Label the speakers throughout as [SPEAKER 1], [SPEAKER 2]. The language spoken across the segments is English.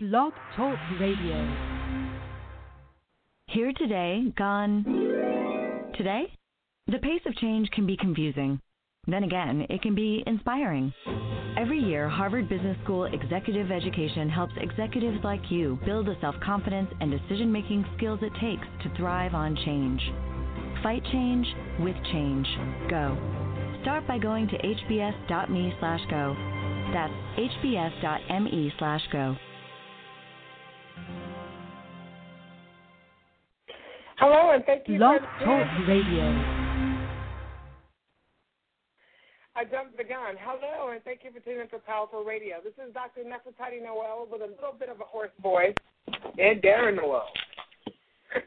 [SPEAKER 1] Blog Talk Radio.
[SPEAKER 2] Here today, gone today? The pace of change can be confusing. Then again, it can be inspiring. Every year, Harvard Business School Executive Education helps executives like you build the self confidence and decision making skills it takes to thrive on change. Fight change with change. Go. Start by going to hbs.me slash go. That's hbs.me slash go.
[SPEAKER 3] Hello, and thank you for
[SPEAKER 1] Talk Radio.
[SPEAKER 3] I jumped the gun. Hello, and thank you for tuning in to Powerful Radio. This is Dr. Nefertiti Nowell with a little bit of a hoarse voice, and Darren Nowell.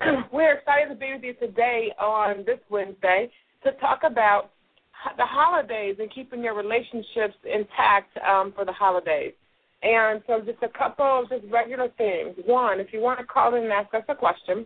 [SPEAKER 3] We're excited to be with you today on this Wednesday to talk about the holidays and keeping your relationships intact um, for the holidays. And so, just a couple of just regular things. One, if you want to call in and ask us a question,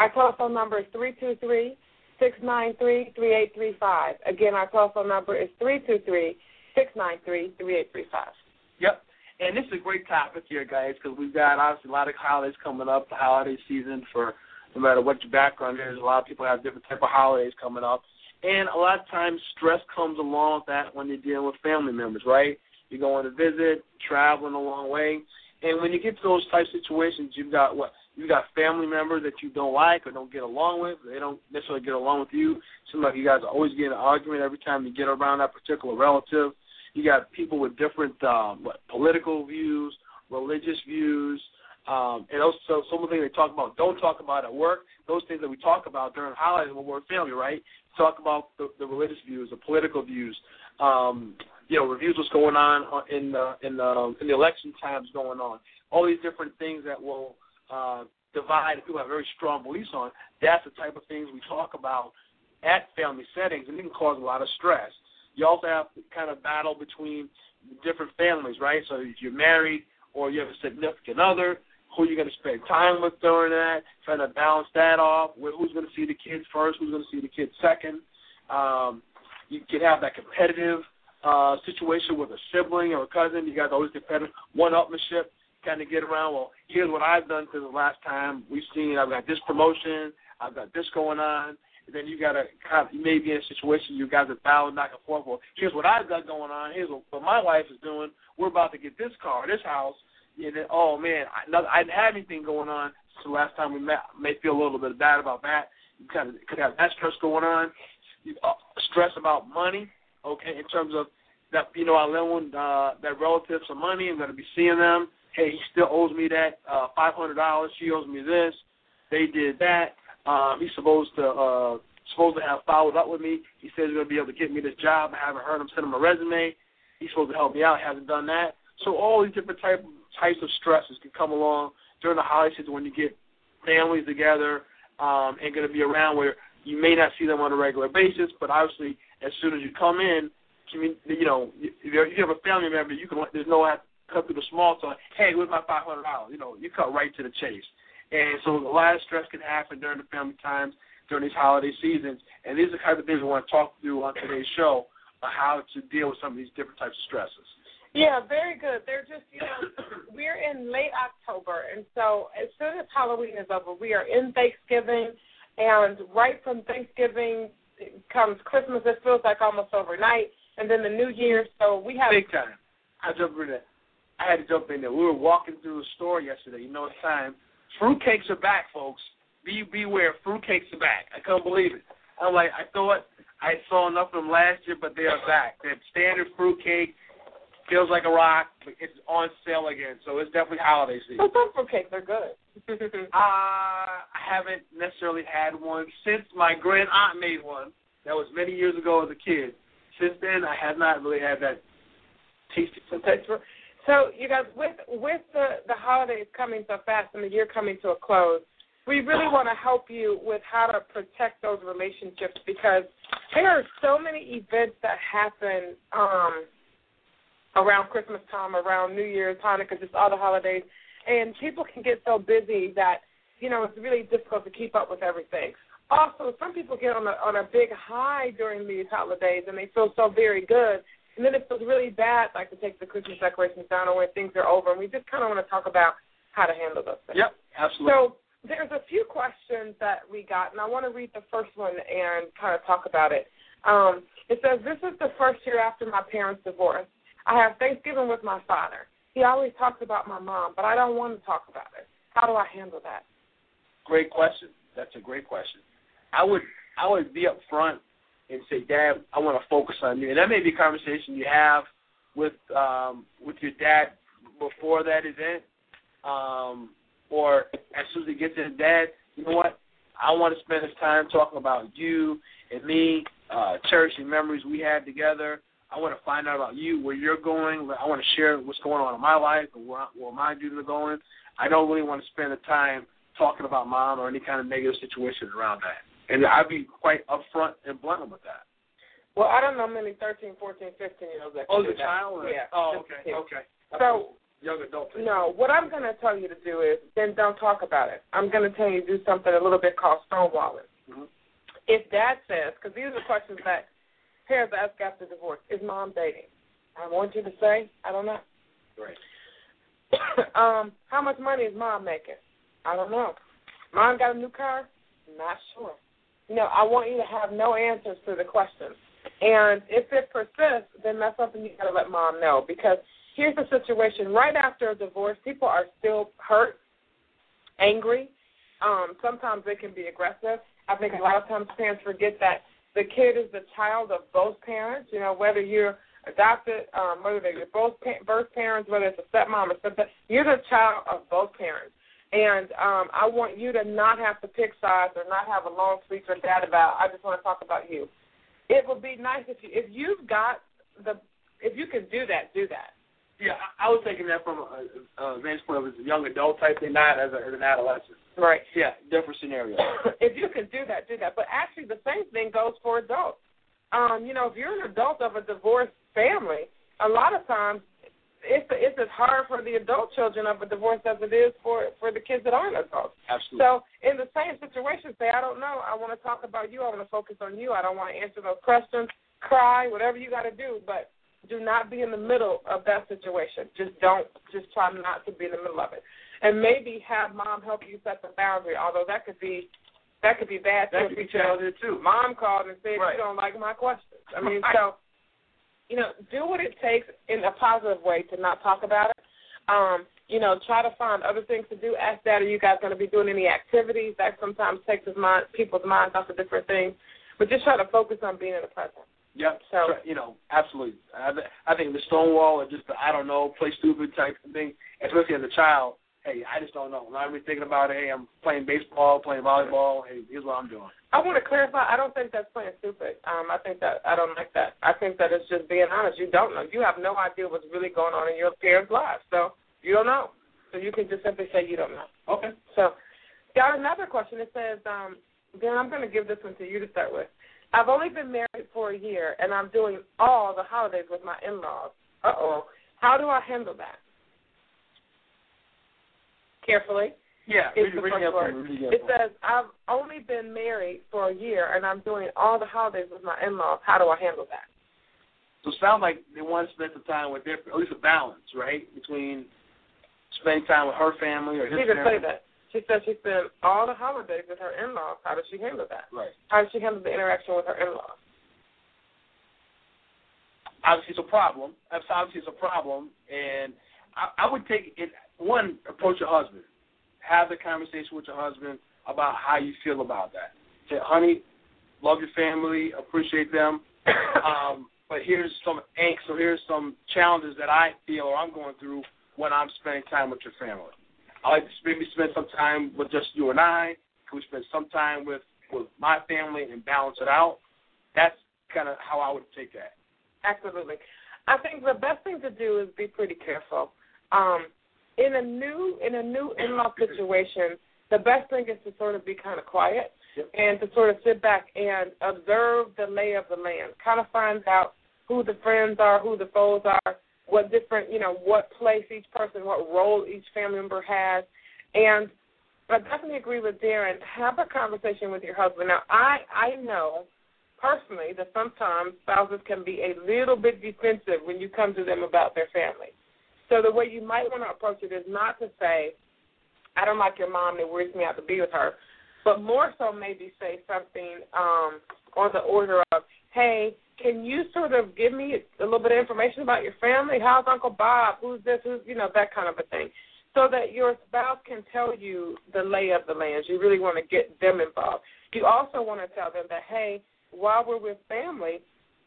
[SPEAKER 3] our telephone number is 323 693 3835. Again, our telephone number is 323 693 3835.
[SPEAKER 4] Yep. And this is a great topic here, guys, because we've got obviously a lot of holidays coming up, the holiday season for no matter what your background is. A lot of people have different type of holidays coming up. And a lot of times stress comes along with that when you're dealing with family members, right? You're going to visit, traveling a long way. And when you get to those type situations, you've got what? You've got family members that you don't like or don't get along with. They don't necessarily get along with you. Seems like you guys are always get in an argument every time you get around that particular relative. You got people with different um, what, political views, religious views, um, and also some of the things they talk about don't talk about at work. Those things that we talk about during holidays when we're family, right? Talk about the, the religious views, the political views. Um, you know, reviews what's going on in the in the in the election times going on. All these different things that will uh, divide people have very strong beliefs on. That's the type of things we talk about at family settings, and it can cause a lot of stress. You also have kind of battle between different families, right? So if you're married or you have a significant other, who you're going to spend time with during that, trying to balance that off. Who's going to see the kids first? Who's going to see the kids second? Um, you can have that competitive uh, situation with a sibling or a cousin. You guys always competitive, one-upmanship, kind of get around. Well, here's what I've done since the last time we've seen. I've got this promotion. I've got this going on. And then you got to kind of, you may be in a situation you guys are battling back and forth. Well, here's what I've got going on. Here's what, my wife is doing. We're about to get this car, this house. And then, oh man, I, didn't have anything going on since the last time we met. I may feel a little bit bad about that. You kind of could have that stress going on. Uh, stress about money, okay, in terms of that you know I loaned uh, that relative some money. I'm going to be seeing them. Hey, he still owes me that uh, five hundred dollars. She owes me this. They did that. Um, he's supposed to uh, supposed to have followed up with me. He says he's to be able to get me this job. I haven't heard him send him a resume. He's supposed to help me out. Hasn't done that. So all these different type, types of stresses can come along during the holiday season when you get families together um, and going to be around where you may not see them on a regular basis, but obviously as soon as you come in, you know, if you have a family member, you can there's no cut through the small talk. Hey, where's my five hundred dollars? You know, you cut right to the chase. And so a lot of stress can happen during the family times during these holiday seasons. And these are the kind of things we want to talk through on today's show on how to deal with some of these different types of stresses.
[SPEAKER 3] Yeah, very good. They're just, you know, we're in late October, and so as soon as Halloween is over, we are in Thanksgiving, and right from Thanksgiving comes Christmas. It feels like almost overnight, and then the New Year. So we have
[SPEAKER 4] big time. I jump in there. I had to jump in there. We were walking through the store yesterday. You know it's time. Fruitcakes are back, folks. Be beware, fruitcakes are back. I couldn't believe it. I'm like, I thought I saw enough of them last year, but they are back. That standard fruitcake feels like a rock. But it's on sale again, so it's definitely holiday season.
[SPEAKER 3] But some fruitcakes are good.
[SPEAKER 4] uh, I haven't necessarily had one since my grand aunt made one. That was many years ago as a kid. Since then, I have not really had that tasty
[SPEAKER 3] taste. So, you guys, with with the the holidays coming so fast and the year coming to a close, we really want to help you with how to protect those relationships because there are so many events that happen um, around Christmas time, around New Year's, Hanukkah, just all the holidays, and people can get so busy that you know it's really difficult to keep up with everything. Also, some people get on a on a big high during these holidays, and they feel so very good, And then it feels really bad, like to take the Christmas decorations down or when things are over. And we just kind of want to talk about how to handle those things.
[SPEAKER 4] Yep, absolutely.
[SPEAKER 3] So there's a few questions that we got, and I want to read the first one and kind of talk about it. Um, it says, This is the first year after my parents' divorce. I have Thanksgiving with my father. He always talks about my mom, but I don't want to talk about it. How do I handle that?
[SPEAKER 4] Great question. That's a great question. I would I would be upfront and say, Dad, I want to focus on you. And that may be a conversation you have with um, with your dad before that event, um, or as soon as he gets in, Dad, you know what? I want to spend this time talking about you and me, uh, cherishing memories we had together. I want to find out about you, where you're going. I want to share what's going on in my life and where, where my dreams are going. I don't really want to spend the time talking about mom or any kind of negative situation around that. And I'd be quite upfront and blunt with that.
[SPEAKER 3] Well, I don't know many 13, 14, 15 year olds that
[SPEAKER 4] Oh, the child?
[SPEAKER 3] Yeah.
[SPEAKER 4] Oh, okay, okay.
[SPEAKER 3] So,
[SPEAKER 4] young adult.
[SPEAKER 3] no, what I'm going to tell you to do is then don't talk about it. I'm going to tell you to do something a little bit called stonewalling.
[SPEAKER 4] Mhm.
[SPEAKER 3] If dad says, because these are questions that parents ask after divorce, is mom dating? I want you to say, I don't know.
[SPEAKER 4] Right.
[SPEAKER 3] um, how much money is mom making? I don't know. Mom got a new car? Not sure. You know, I want you to have no answers to the questions. And if it persists, then that's something you got to let mom know. Because here's the situation: right after a divorce, people are still hurt, angry. Um, sometimes they can be aggressive. I think a lot of times parents forget that the kid is the child of both parents. You know, whether you're adopted, um, whether they're your both pa- birth parents, whether it's a stepmom or stepdad, you're the child of both parents. And um, I want you to not have to pick sides or not have a long speech with dad about. I just want to talk about you. It would be nice if you if you've got the if you can do that, do that.
[SPEAKER 4] Yeah, I, I was taking that from a, a vantage point of as a young adult type thing, not as, a, as an adolescent.
[SPEAKER 3] Right.
[SPEAKER 4] Yeah, different scenario.
[SPEAKER 3] if you can do that, do that. But actually, the same thing goes for adults. Um, you know, if you're an adult of a divorced family, a lot of times it's it's as hard for the adult children of a divorce as it is for for the kids that aren't adults.
[SPEAKER 4] Absolutely.
[SPEAKER 3] So in the same situation, say, I don't know. I want to talk about you. I want to focus on you. I don't want to answer those questions. Cry, whatever you got to do, but do not be in the middle of that situation. Just don't. Just try not to be in the middle of it. And maybe have mom help you set the boundary. Although that could be that could be bad
[SPEAKER 4] that
[SPEAKER 3] too.
[SPEAKER 4] could be challenging too.
[SPEAKER 3] Mom called and said
[SPEAKER 4] Right.
[SPEAKER 3] you don't like my questions. I mean, so you know, do what it takes in a positive way to not talk about it. Um, you know, try to find other things to do. Ask Dad, are you guys going to be doing any activities? That sometimes takes his mind, people's minds off of different things. But just try to focus on being in the present.
[SPEAKER 4] Yep.
[SPEAKER 3] So-
[SPEAKER 4] you know, absolutely. I, th- I think the stonewall or just the I don't know, play stupid type of thing, especially as a child. Hey, I just don't know. I'm not really thinking about it. Hey, I'm playing baseball, playing volleyball. Hey, here's what I'm doing.
[SPEAKER 3] I want to clarify. I don't think that's playing stupid. Um, I think that I don't like that. I think that it's just being honest. You don't know. You have no idea what's really going on in your parents' lives. So you don't know. So you can just simply say you don't know.
[SPEAKER 4] Okay.
[SPEAKER 3] So, got another question. It says, um, Dan, I'm going to give this one to you to start with. I've only been married for a year, and I'm doing all the holidays with my in-laws. Uh oh. How do I handle that? Carefully.
[SPEAKER 4] Yeah.
[SPEAKER 3] It's
[SPEAKER 4] Read,
[SPEAKER 3] the
[SPEAKER 4] read
[SPEAKER 3] first
[SPEAKER 4] it
[SPEAKER 3] word.
[SPEAKER 4] read it up
[SPEAKER 3] It
[SPEAKER 4] for me.
[SPEAKER 3] says, I've only been married for a year, and I'm doing all the holidays with my in-laws. How do I handle that?
[SPEAKER 4] So it sounds like they want to spend some time with their, at least a balance, right, between spending time with her family or his
[SPEAKER 3] She didn't
[SPEAKER 4] family.
[SPEAKER 3] say that. She said she spent all the holidays with her in-laws. How does she handle that?
[SPEAKER 4] Right.
[SPEAKER 3] How does she handle the interaction with her in-laws?
[SPEAKER 4] obviously it's a problem. That's obviously it's a problem, and I, I would take it. One, approach your husband. Have the conversation with your husband about how you feel about that. Say, honey, love your family, appreciate them, um, but here's some angst or here's some challenges that I feel or I'm going through when I'm spending time with your family. I like to maybe spend some time with just you and I. Can we spend some time with with my family and balance it out? That's kind of how I would take that.
[SPEAKER 3] Absolutely. I think the best thing to do is be pretty careful. Um, in a new in a new in law situation, the best thing is to sort of be kind of quiet
[SPEAKER 4] Yep.
[SPEAKER 3] and to sort of sit back and observe the lay of the land. Kind of find out who the friends are, who the foes are, what different you know, what place each person, what role each family member has. And I definitely agree with Darren. Have a conversation with your husband. Now I I know personally that sometimes spouses can be a little bit defensive when you come to them about their family. So the way you might want to approach it is not to say, I don't like your mom, it wears me out to be with her, but more so maybe say something um, on the order of, hey, can you sort of give me a little bit of information about your family? How's Uncle Bob? Who's this? Who's, you know, that kind of a thing. So that your spouse can tell you the lay of the land. You really want to get them involved. You also want to tell them that, hey, while we're with family,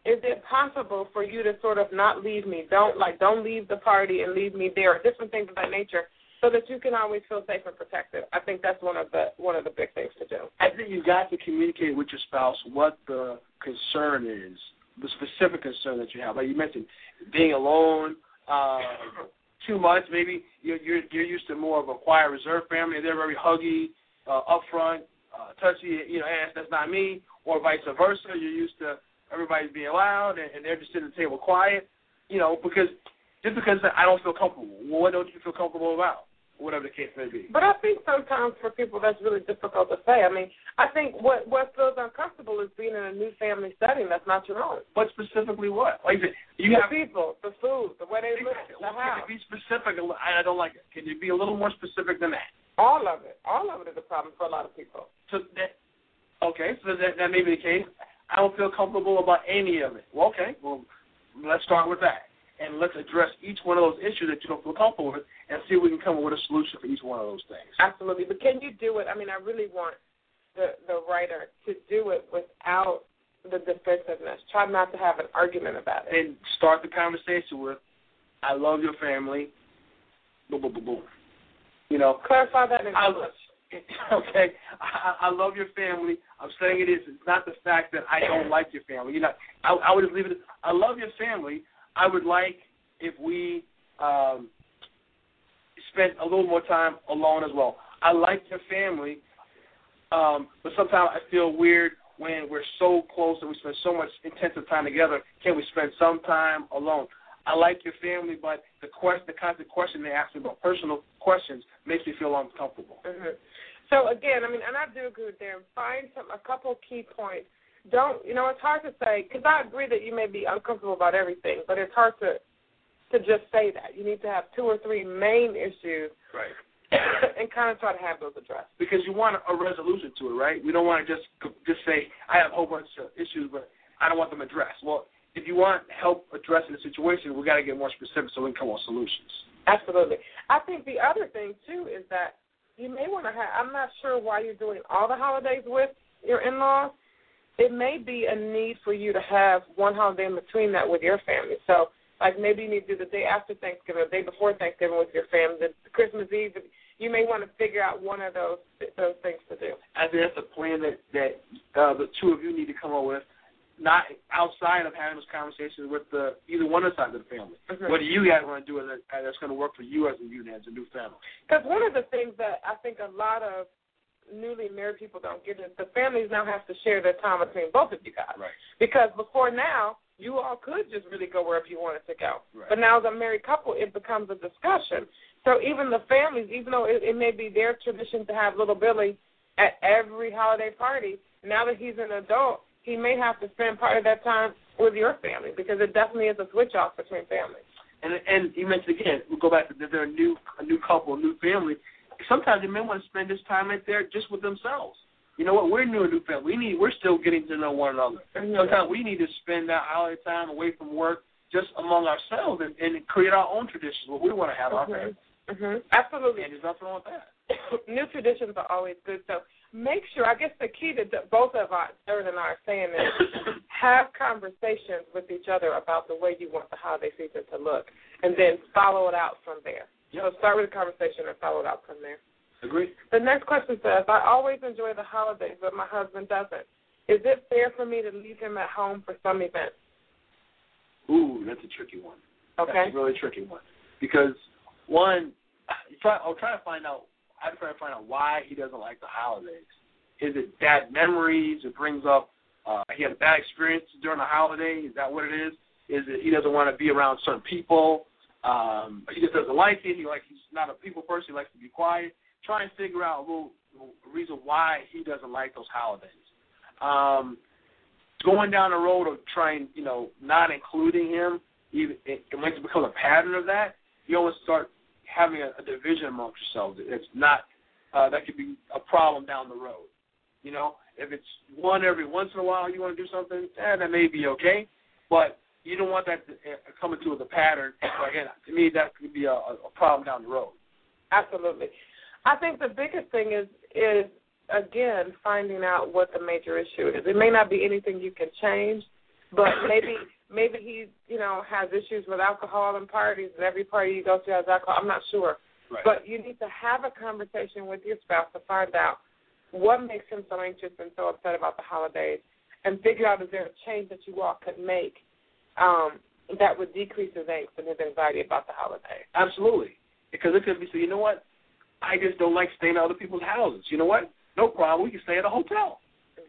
[SPEAKER 3] is it possible for you to sort of not leave me? Don't like don't leave the party and leave me there, different things of that nature, so that you can always feel safe and protected. I think that's one of the one of the big things to do.
[SPEAKER 4] I think you got to communicate with your spouse what the concern is, the specific concern that you have. Like you mentioned, being alone, uh, two months maybe. You're you're, you're used to more of a quiet, reserved family. They're very huggy, uh, upfront, uh, touchy. You know, ass that's not me, or vice versa. You're used to everybody's being loud and, and they're just sitting at the table quiet. You know, because just because I don't feel comfortable, well, what don't you feel comfortable about? Whatever the case may be.
[SPEAKER 3] But I think sometimes for people that's really difficult to say. I mean, I think what what feels uncomfortable is being in a new family setting that's not your own.
[SPEAKER 4] But specifically what? Like you
[SPEAKER 3] the
[SPEAKER 4] have
[SPEAKER 3] people, the food, the way they live, the house.
[SPEAKER 4] Can you be specific? I don't like it. Can you be a little more specific than that?
[SPEAKER 3] All of it. All of it is a problem for a lot of people.
[SPEAKER 4] So that okay, so that that may be the case. I don't feel comfortable about any of it. Well, okay, well, let's start with that. And let's address each one of those issues that you don't feel comfortable with and see if we can come up with a solution for each one of those things.
[SPEAKER 3] Absolutely. But can you do it? I mean, I really want the, the writer to do it without the defensiveness. Try not to have an argument about it.
[SPEAKER 4] And start the conversation with, I love your family. Boom, boom, boom, boom. You know,
[SPEAKER 3] clarify that in English.
[SPEAKER 4] okay, I, I love your family. I'm saying it is. It's not the fact that I don't like your family. You know, I, I would just leave it. I love your family. I would like if we um, spent a little more time alone as well. I like your family, um, but sometimes I feel weird when we're so close and we spend so much intensive time together. Can we spend some time alone? I like your family, but the question, the constant question they ask me about personal questions makes me feel uncomfortable.
[SPEAKER 3] Mm-hmm. So again, I mean, and I do agree with them. Find some a couple key points. Don't you know? It's hard to say because I agree that you may be uncomfortable about everything, but it's hard to to just say that. You need to have two or three main issues,
[SPEAKER 4] right?
[SPEAKER 3] and kind of try to have those addressed.
[SPEAKER 4] Because you want a resolution to it, right? We don't want to just just say I have a whole bunch of issues, but I don't want them addressed. Well, if you want help addressing the situation, we got to get more specific so we can come up with solutions.
[SPEAKER 3] Absolutely. I think the other thing too is that you may want to have. I'm not sure why you're doing all the holidays with your in-laws. It may be a need for you to have one holiday in between that with your family. So, like maybe you need to do the day after Thanksgiving, the day before Thanksgiving with your family, the Christmas Eve. You may want to figure out one of those those things to do.
[SPEAKER 4] I think that's a plan that that uh, the two of you need to come up with not outside of having those conversations with the either one of the sides of the family. Mm-hmm. What do you guys want to do that's going to work for you as a unit, as a new family?
[SPEAKER 3] Because one of the things that I think a lot of newly married people don't get is the families now have to share their time between both of you guys.
[SPEAKER 4] Right.
[SPEAKER 3] Because before now, you all could just really go wherever you wanted to go.
[SPEAKER 4] Right.
[SPEAKER 3] But now as a married couple, it becomes a discussion. So even the families, even though it, it may be their tradition to have little Billy at every holiday party, now that he's an adult, he may have to spend part of that time with your family because it definitely is a switch off between families.
[SPEAKER 4] And and you mentioned again, we go back to they're a new a new couple, a new family. Sometimes they may want to spend this time right there just with themselves. You know what? We're new a new family. We need we're still getting to know one another. Mm-hmm. Sometimes we need to spend that holiday time away from work just among ourselves and, and create our own traditions. What we want to have
[SPEAKER 3] mm-hmm.
[SPEAKER 4] our family.
[SPEAKER 3] Mm-hmm. Absolutely.
[SPEAKER 4] And there's nothing wrong with that.
[SPEAKER 3] new traditions are always good. So make sure, I guess the key to both of us, Erin and I, are saying is have conversations with each other about the way you want the holiday season to look, and then follow it out from there.
[SPEAKER 4] Yep.
[SPEAKER 3] So start with a conversation and follow it out from there.
[SPEAKER 4] Agree.
[SPEAKER 3] The next question says, I always enjoy the holidays, but my husband doesn't. Is it fair for me to leave him at home for some events?
[SPEAKER 4] Ooh, that's a tricky one.
[SPEAKER 3] Okay.
[SPEAKER 4] That's a really tricky one. Because, one, try, I'll try to find out I'm trying to find out why he doesn't like the holidays. Is it bad memories? It brings up uh, he had a bad experience during the holiday. Is that what it is? Is it he doesn't want to be around certain people? Um, he just doesn't like it. He like he's not a people person. He likes to be quiet. Try and figure out a little reason why he doesn't like those holidays. Um, going down the road of trying, you know, not including him, even it, once it becomes a pattern of that, you always start having a, a division amongst yourselves. It's not uh, that could be a problem down the road. You know, if it's one every once in a while you want to do something, eh, that may be okay, but you don't want that to uh, come into the pattern. So again, to me, that could be a, a problem down the road.
[SPEAKER 3] Absolutely. I think the biggest thing is is again finding out what the major issue is. It may not be anything you can change, but maybe maybe he you know has issues with alcohol and parties, and every party you go to has alcohol. I'm not sure,
[SPEAKER 4] right.
[SPEAKER 3] but you need to have a conversation with your spouse to find out what makes him so anxious and so upset about the holidays, and figure out is there a change that you all could make um, that would decrease his angst and his anxiety about the holidays.
[SPEAKER 4] Absolutely, because it could be so. You know what? I just don't like staying at other people's houses. You know what? No problem. We can stay at a hotel.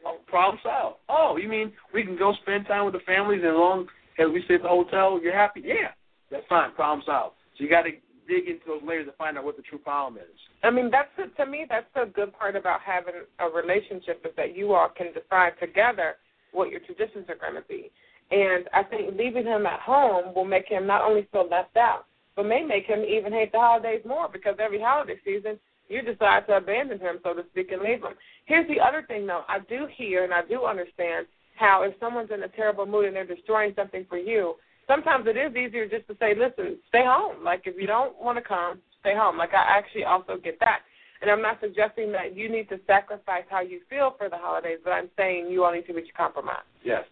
[SPEAKER 4] Oh, problem solved. Oh, you mean we can go spend time with the families as long as we stay at the hotel, you're happy? Yeah, that's fine. Problem solved. So you got to dig into those layers to find out what the true problem is.
[SPEAKER 3] I mean, that's the, to me that's the good part about having a relationship is that you all can decide together what your traditions are going to be. And I think leaving him at home will make him not only feel left out, but may make him even hate the holidays more because every holiday season you decide to abandon him, so to speak, and leave him. Here's the other thing, though. I do hear and I do understand how if someone's in a terrible mood and they're destroying something for you, sometimes it is easier just to say, listen, stay home. Like, if you don't want to come, stay home. Like, I actually also get that. And I'm not suggesting that you need to sacrifice how you feel for the holidays, but I'm saying you all need to reach a compromise.
[SPEAKER 4] Yes.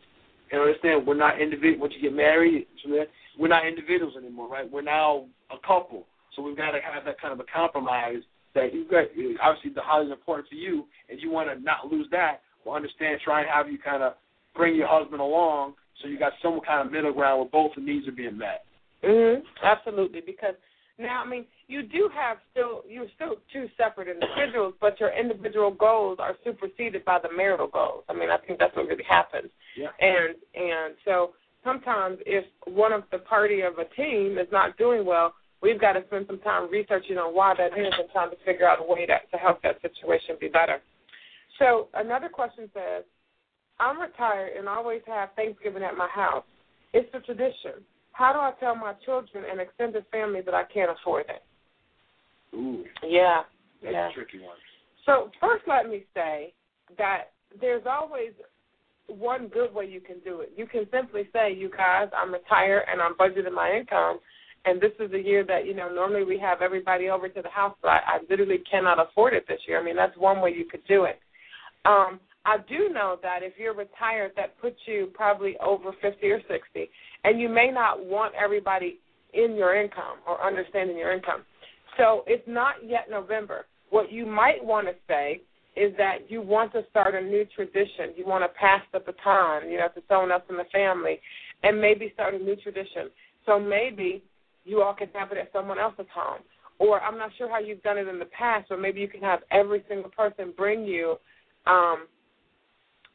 [SPEAKER 4] And understand, we're not individual. Once you get married, we're not individuals anymore, right? We're now a couple. So we've got to have that kind of a compromise that you've got obviously the holiday is important to you, and you want to not lose that. Well, understand, try and have you kind of bring your husband along, so you got some kind of middle ground where both the needs are being met.
[SPEAKER 3] Mhm. Absolutely, because now I mean you do have still you're still two separate individuals, but your individual goals are superseded by the marital goals. I mean I think that's what really happens.
[SPEAKER 4] Yeah.
[SPEAKER 3] And and so sometimes if one of the party of a team is not doing well, we've got to spend some time researching on why that is and trying to figure out a way to, to help that situation be better. So another question says, I'm retired and always have Thanksgiving at my house. It's a tradition. How do I tell my children and extended family that I can't afford it?
[SPEAKER 4] Ooh.
[SPEAKER 3] Yeah.
[SPEAKER 4] That's
[SPEAKER 3] yeah.
[SPEAKER 4] a tricky one.
[SPEAKER 3] So first let me say that there's always one good way you can do it. You can simply say, You guys, I'm retired and I'm budgeting my income and this is the year that you know normally we have everybody over to the house, but I, I literally cannot afford it this year. I mean, that's one way you could do it. Um, I do know that if you're retired, that puts you probably over 50 or 60, and you may not want everybody in your income or understanding your income. So it's not yet November. What you might want to say is that you want to start a new tradition. You want to pass the baton, you know, to someone else in the family, and maybe start a new tradition. So maybe you all can have it at someone else's home. Or I'm not sure how you've done it in the past, but maybe you can have every single person bring you um,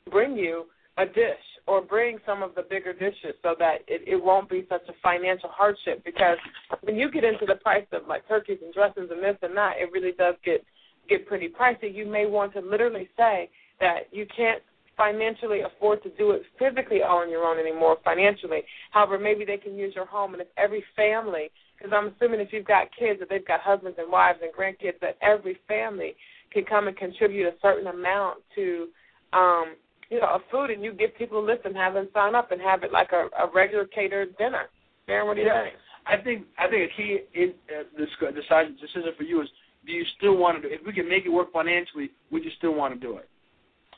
[SPEAKER 3] bring you a dish or bring some of the bigger dishes so that it, it won't be such a financial hardship because when you get into the price of like turkeys and dressings and this and that, it really does get get pretty pricey. You may want to literally say that you can't financially afford to do it physically all on your own anymore financially. However, maybe they can use your home, and if every family, because I'm assuming if you've got kids that they've got husbands and wives and grandkids, that every family can come and contribute a certain amount to, um, you know, a food, and you give people a list and have them sign up and have it like a, a regular catered dinner. Darren, what do you
[SPEAKER 4] Yeah.
[SPEAKER 3] think?
[SPEAKER 4] I think I think a key in uh, this decision decision for you is do you still want to do? If we can make it work financially, would you still want to do it?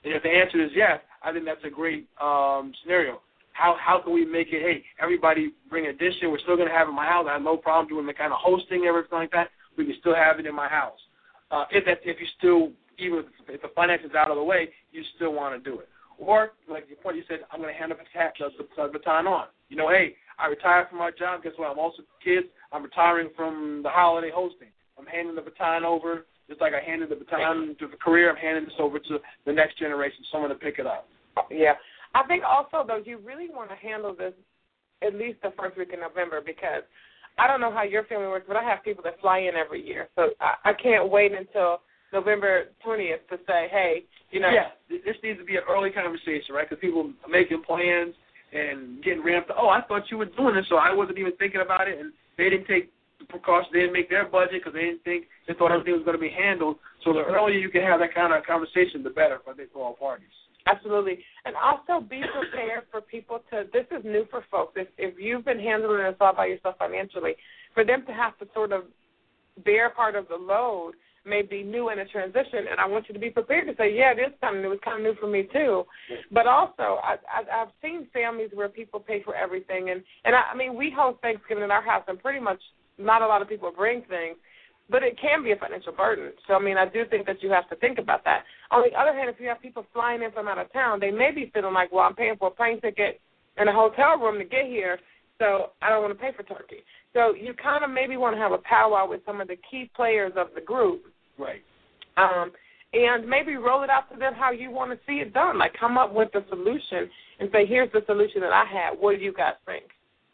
[SPEAKER 4] And if the answer is yes, I think that's a great um, scenario. How how can we make it? Hey, everybody bring a dish in. We're still going to have it in my house. I have no problem doing the kind of hosting everything like that. We can still have it in my house. Uh, if that if you still even if the finance is out of the way, you still want to do it. Or like your point, you said I'm going to hand the baton, the, the baton on. You know, hey, I retired from my job. Guess what? I'm also kids. I'm retiring from the holiday hosting. I'm handing the baton over just like I handed the baton to the career, I'm handing this over to the next generation, someone to pick it up.
[SPEAKER 3] Yeah. I think also though you really want to handle this at least the first week in November because I don't know how your family works, but I have people that fly in every year, so I, I can't wait until November 20th to say, hey, you know.
[SPEAKER 4] Yeah, this needs to be an early conversation, right? Because people are making plans and getting ramped. Oh, I thought you were doing this, so I wasn't even thinking about it, and they didn't take precautions. They didn't make their budget because they didn't think they thought everything was going to be handled. So the earlier you can have that kind of conversation, the better for, for all parties.
[SPEAKER 3] Absolutely. And also be prepared for people to, this is new for folks. If, if you've been handling this all by yourself financially, for them to have to sort of bear part of the load may be new in a transition. And I want you to be prepared to say, yeah, it is kind new. It's kind of new for me too. But also, I, I, I've seen families where people pay for everything. And, and I, I mean, we host Thanksgiving in our house, and pretty much not a lot of people bring things but it can be a financial burden. So I mean, I do think that you have to think about that. On the other hand, if you have people flying in from out of town, they may be feeling like, well, I'm paying for a plane ticket and a hotel room to get here, so I don't want to pay for turkey. So you kind of maybe want to have a powwow with some of the key players of the group,
[SPEAKER 4] right?
[SPEAKER 3] Um, and maybe roll it out to them how you want to see it done. Like come up with a solution and say, here's the solution that I had. What do you guys think?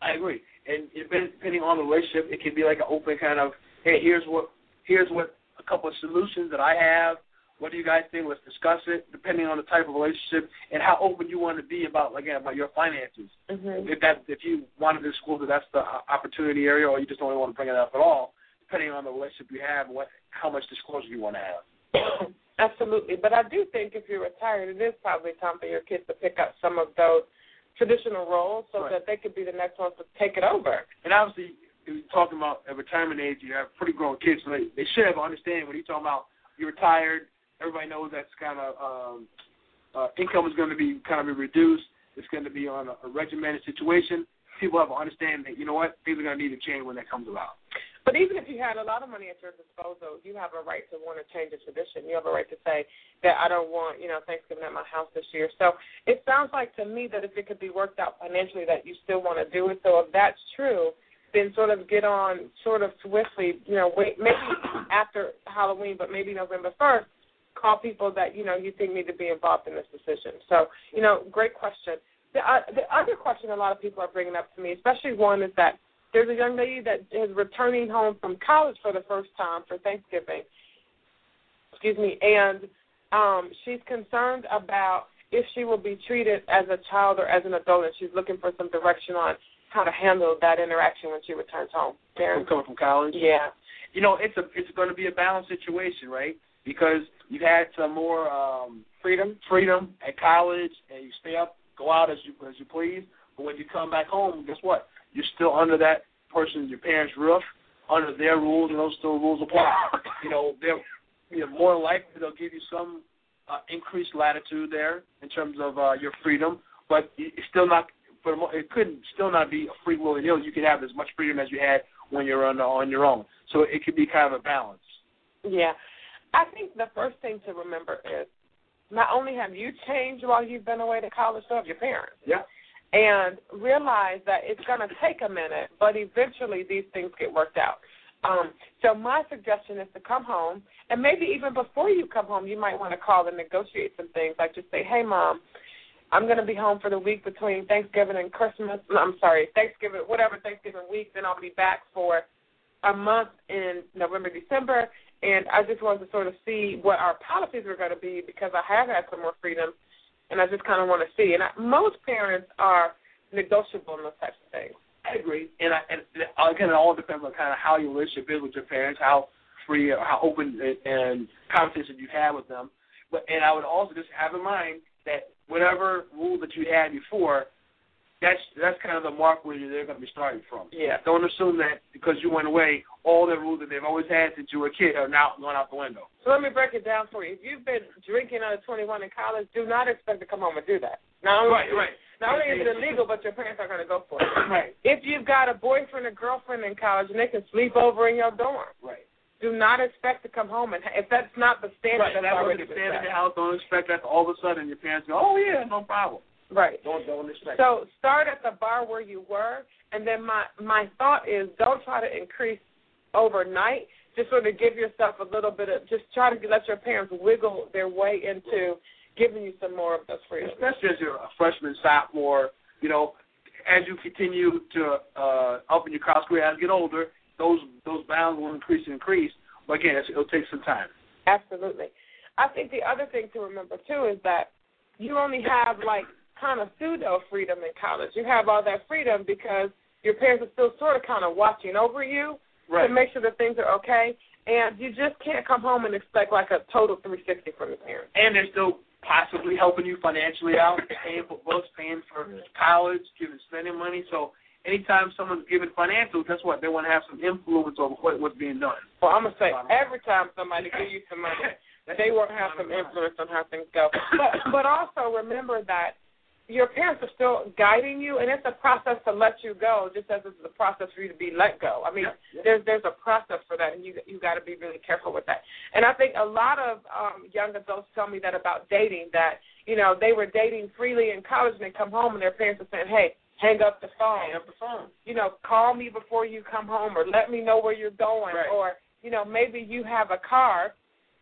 [SPEAKER 4] I agree. And depending on the relationship, it can be like an open kind of hey, here's what here's what a couple of solutions that I have. What do you guys think? Let's discuss it, depending on the type of relationship and how open you want to be about again about your finances.
[SPEAKER 3] Mm-hmm.
[SPEAKER 4] If that if you want to disclose that that's the opportunity area, or you just don't want to bring it up at all, depending on the relationship you have, what how much disclosure you want to have.
[SPEAKER 3] Absolutely, but I do think if you're retired, it is probably time for your kids to pick up some of those traditional roles so
[SPEAKER 4] right.
[SPEAKER 3] that they could be the next ones to take it over.
[SPEAKER 4] And obviously, talking about at retirement age, you have pretty grown kids, so they, they should have understanding when you're talking about you're retired. Everybody knows that's kind of um, uh, income is going to be kind of be reduced. It's going to be on a, a regimented situation. People have to understand that you know what things are going to need to change when that comes about.
[SPEAKER 3] But even if you had a lot of money at your disposal, you have a right to want to change a tradition. You have a right to say that I don't want, you know, Thanksgiving at my house this year. So it sounds like to me that if it could be worked out financially, that you still want to do it. So if that's true, then sort of get on sort of swiftly, you know, wait maybe after Halloween, but maybe November first, call people that, you know, you think need to be involved in this decision. So, you know, great question. The, uh, the other question a lot of people are bringing up to me, especially one, is that there's a young lady that is returning home from college for the first time for Thanksgiving. Excuse me, and um, she's concerned about if she will be treated as a child or as an adult, and she's looking for some direction on how to handle that interaction when she returns home.
[SPEAKER 4] Darren? Coming from college?
[SPEAKER 3] Yeah.
[SPEAKER 4] You know, it's a it's going to be a balanced situation, right? Because you've had some more um,
[SPEAKER 3] freedom,
[SPEAKER 4] freedom at college, and you stay up, go out as you as you please. But when you come back home, guess what? You're still under that person, your parents' roof, under their rules, and those still rules apply. you know, they're you know, more likely they'll give you some uh, increased latitude there in terms of uh, your freedom, but it's still not for it couldn't still not be a free will deal. You could have as much freedom as you had when you're on on your own. So it could be kind of a balance.
[SPEAKER 3] Yeah, I think the first thing to remember is not only have you changed while you've been away to college, so have your parents.
[SPEAKER 4] Yeah.
[SPEAKER 3] And realize that it's going to take a minute, but eventually these things get worked out. Um, so my suggestion is to come home, and maybe even before you come home, you might want to call and negotiate some things, like just say, "Hey, mom, I'm going to be home for the week between Thanksgiving and Christmas. I'm sorry, Thanksgiving, whatever Thanksgiving week. Then I'll be back for a month in November, December. And I just wanted to sort of see what our policies were going to be because I have had some more freedom, and I just kind of want to see. And I, most parents are negotiable in those types of things.
[SPEAKER 4] I agree, and I, and again, it all depends on kind of how your relationship is with your parents, how free, or how open and, conversation you have with them. But and I would also just have in mind that whatever rule that you had before, that's that's kind of the mark where they're going to be starting from.
[SPEAKER 3] Yeah.
[SPEAKER 4] Don't assume that because you went away, all the rules that they've always had since you were a kid are now going out the window.
[SPEAKER 3] So let me break it down for you. If you've been drinking under 21 in college, do not expect to come home and do that. Not only,
[SPEAKER 4] right, right.
[SPEAKER 3] Not only is it illegal, but your parents are going to go for it.
[SPEAKER 4] Right.
[SPEAKER 3] If you've got a boyfriend or girlfriend in college and they can sleep over in your dorm,
[SPEAKER 4] right.
[SPEAKER 3] Do not expect to come home and if that's not the standard,
[SPEAKER 4] right.
[SPEAKER 3] that's,
[SPEAKER 4] that's
[SPEAKER 3] already
[SPEAKER 4] the standard in the house. Don't expect that all of a sudden your parents go, oh yeah, no problem.
[SPEAKER 3] Right.
[SPEAKER 4] Don't don't expect.
[SPEAKER 3] So start at the bar where you were, and then my my thought is don't try to increase overnight. Just sort of give yourself a little bit of just try to let your parents wiggle their way into giving you some more of those freedoms.
[SPEAKER 4] Especially as you're a freshman, sophomore, you know, as you continue to uh, up in your college career, as you get older, those those bounds will increase and increase. But again, it'll take some time.
[SPEAKER 3] Absolutely. I think the other thing to remember too is that you only have like kind of pseudo freedom in college. You have all that freedom because your parents are still sort of kind of watching over you
[SPEAKER 4] right.
[SPEAKER 3] to make sure that things are okay. And you just can't come home and expect like a total 360 from your parents.
[SPEAKER 4] And they're still possibly helping you financially out, paying for books, paying for college, giving spending money. So anytime someone's giving financial, guess what? They want to have some influence over what, what's being done.
[SPEAKER 3] Well, I'm gonna say every time somebody gives you some money, they want to have some influence on how things go. But but also remember that your parents are still guiding you, and it's a process to let you go, just as it's a process for you to be let go. I mean,
[SPEAKER 4] Yeah,
[SPEAKER 3] there's there's a process for that, and you you got to be really careful with that. And I think a lot of um, young adults tell me that about dating, that you know they were dating freely in college, and they come home, and their parents are saying, "Hey, hang up the phone.
[SPEAKER 4] Hang up the phone.
[SPEAKER 3] You know, call me before you come home, or let me know where you're going,
[SPEAKER 4] Right.
[SPEAKER 3] or you know, maybe you have a car."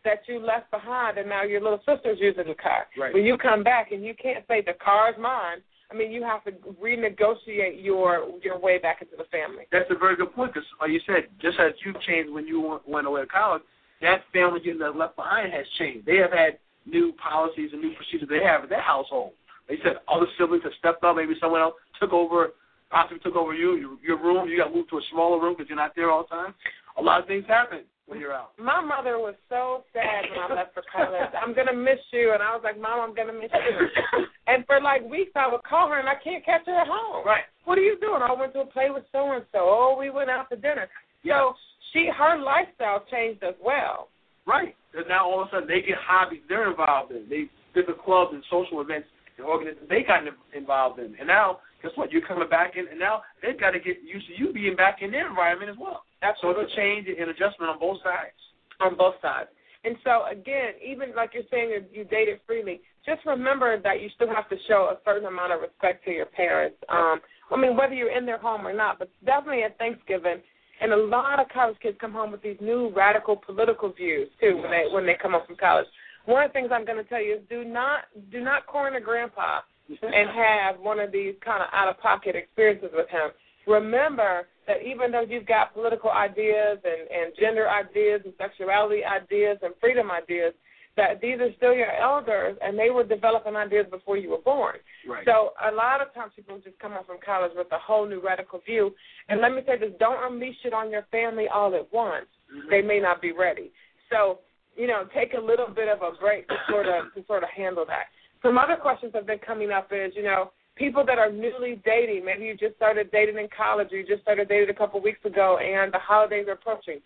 [SPEAKER 3] That you left behind, and now your little sister's using the car.
[SPEAKER 4] Right.
[SPEAKER 3] When you come back, and you can't say the car's mine. I mean, you have to renegotiate your your way back into the family.
[SPEAKER 4] That's a very good point because, like you said, just as you've changed when you went- went away to college, that family you that left behind has changed. They have had new policies and new procedures they have in their household. They said other siblings have stepped up. Maybe someone else took over, possibly took over you, your, your room. You got moved to a smaller room because you're not there all the time. A lot of things happen when you're out.
[SPEAKER 3] My mother was so sad when I left for college. I'm gonna miss you, and I was like, Mom, I'm gonna miss you. and for like weeks, I would call her, and I can't catch her at home.
[SPEAKER 4] Right.
[SPEAKER 3] What are you doing? I went to a play with so and so. Oh, we went out to dinner. So she, her lifestyle changed as well.
[SPEAKER 4] Right. And now all of a sudden they get hobbies they're involved in. They different clubs and social events and organizations they got involved in. And now guess what? You're coming back in and now they've got to get used to you being back in their environment as well. So it's a change and adjustment on both sides.
[SPEAKER 3] on both sides. And so again, even like you're saying you- you dated freely, just remember that you still have to show a certain amount of respect to your parents. Um, I mean, whether you're in their home or not, but definitely at Thanksgiving. And a lot of college kids come home with these new radical political views too when they when they come home from college. One of the things I'm going to tell you is do not do not corner grandpa and have one of these kind of out of pocket experiences with him. Remember that even though you've got political ideas and, and gender ideas and sexuality ideas and freedom ideas, that these are still your elders and they were developing ideas before you were born.
[SPEAKER 4] Right.
[SPEAKER 3] So a lot of times people just come home from college with a whole new radical view. And let me say this, don't unleash it on your family all at once. Mm-hmm. They may not be ready. So, you know, take a little bit of a break to sort of to sort of handle that. Some other questions have been coming up is, you know, people that are newly dating, maybe you just started dating in college or you just started dating a couple weeks ago and the holidays are approaching.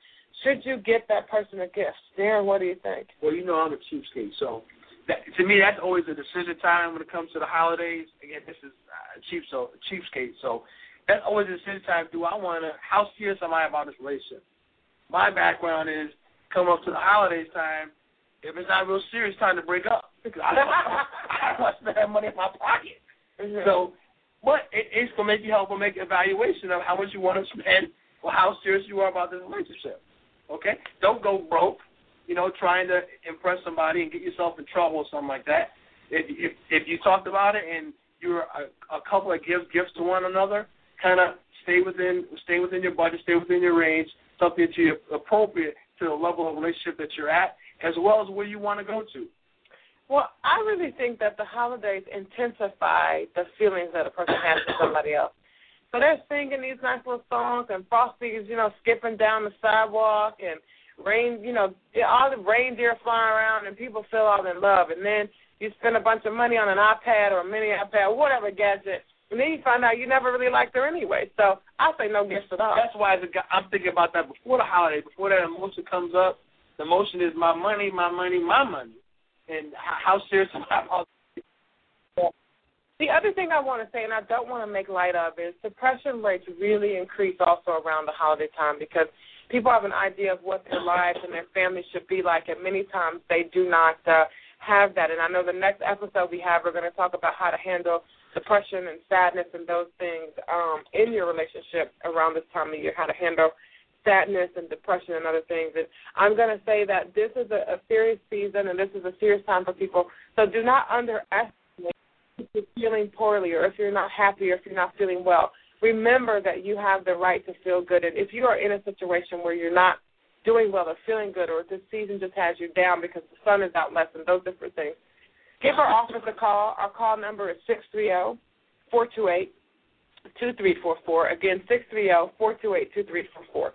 [SPEAKER 3] Should you get that person a gift? Darren, what do you think?
[SPEAKER 4] Well, you know I'm a cheapskate, so that, to me that's always a decision time when it comes to the holidays. Again, this is uh, cheap, so cheapskate, so that's always a decision time. Do I want to? How serious am I about this relationship? My background is come up to the holidays time. If it's not a real serious, time to break up because I don't, I don't want to spend that money in my pocket.
[SPEAKER 3] Mhm.
[SPEAKER 4] So, but it, it's gonna make you help or make an evaluation of how much you want to spend or how serious you are about this relationship. Okay, don't go broke. You know, trying to impress somebody and get yourself in trouble or something like that. If if if you talked about it and you're a, a couple that gives gifts to one another, kind of stay within stay within your budget, stay within your range, something you appropriate to the level of relationship that you're at, as well as where you want to go to.
[SPEAKER 3] Well, I really think that the holidays intensify the feelings that a person has for somebody else. So they're singing these nice little songs, and Frosty is, you know, skipping down the sidewalk, and rain, you know, all the reindeer flying around, and people feel all in love. And then you spend a bunch of money on an iPad or a mini iPad, whatever gadget, and then you find out you never really liked her anyway. So I say no gifts at all.
[SPEAKER 4] That's why guy, I'm thinking about that before the holiday, before that emotion comes up. The emotion is my money, my money, my money, and how, serious am I about?
[SPEAKER 3] The other thing I want to say, and I don't want to make light of, is depression rates really increase also around the holiday time because people have an idea of what their lives and their families should be like, and many times they do not uh, have that. And I know the next episode we have, we're going to talk about how to handle depression and sadness and those things um, in your relationship around this time of year, how to handle sadness and depression and other things. And I'm going to say that this is a, a serious season and this is a serious time for people. So do not underestimate if you're feeling poorly or if you're not happy or if you're not feeling well. Remember that you have the right to feel good. And if you are in a situation where you're not doing well or feeling good, or this season just has you down because the sun is out less and those different things, give our office a call. Our call number is six three zero four two eight two three four four. Again, six three zero four two eight two three four four.